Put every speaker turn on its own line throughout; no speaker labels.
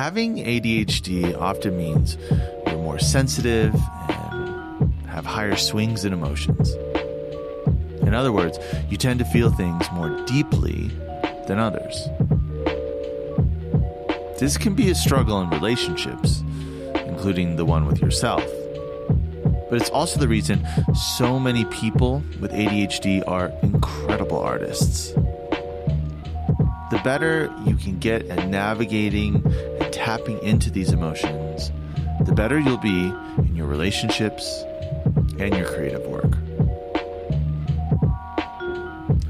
Having ADHD often means you're more sensitive and have higher swings in emotions. In other words, you tend to feel things more deeply than others. This can be a struggle in relationships, including the one with yourself. But it's also the reason so many people with ADHD are incredible artists. The better you can get at navigating tapping into these emotions, the better you'll be in your relationships and your creative work.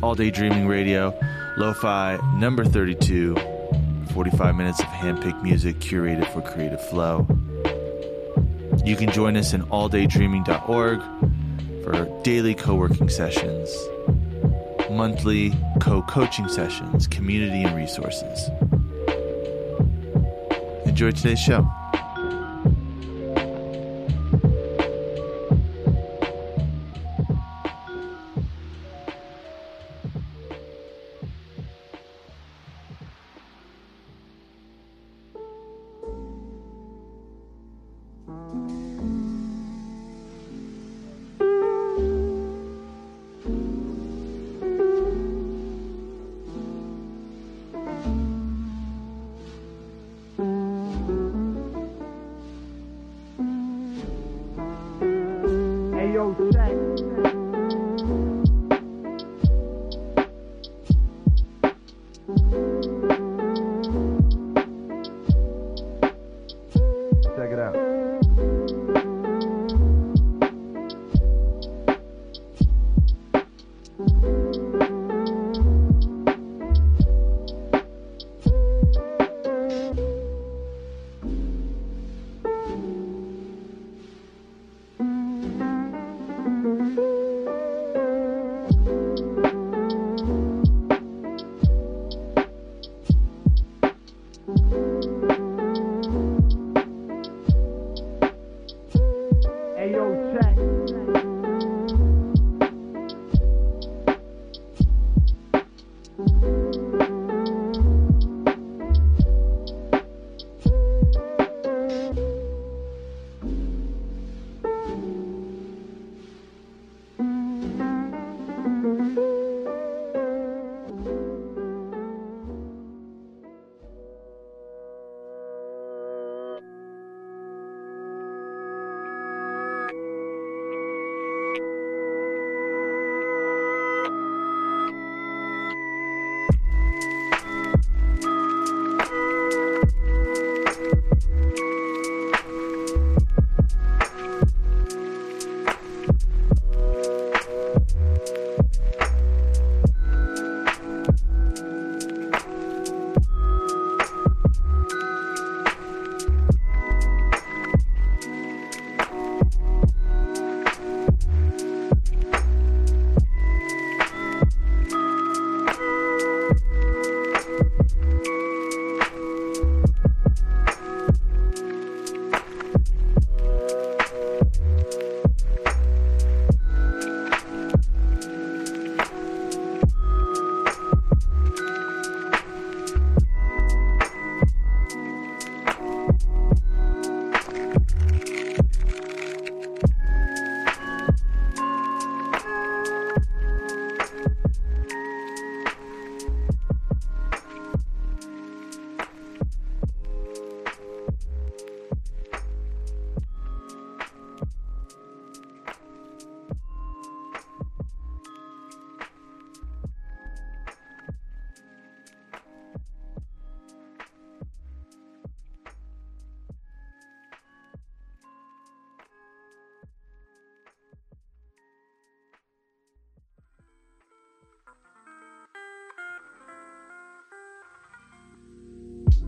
All Day Dreaming Radio, Lo-Fi number 32, 45 minutes of handpicked music curated for creative flow. You can join us in alldaydreaming.org for daily co-working sessions, monthly co-coaching sessions, community and resources. Enjoy today's show.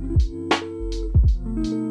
Música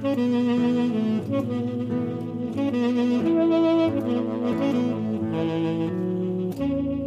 Thank you.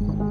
Mm-hmm.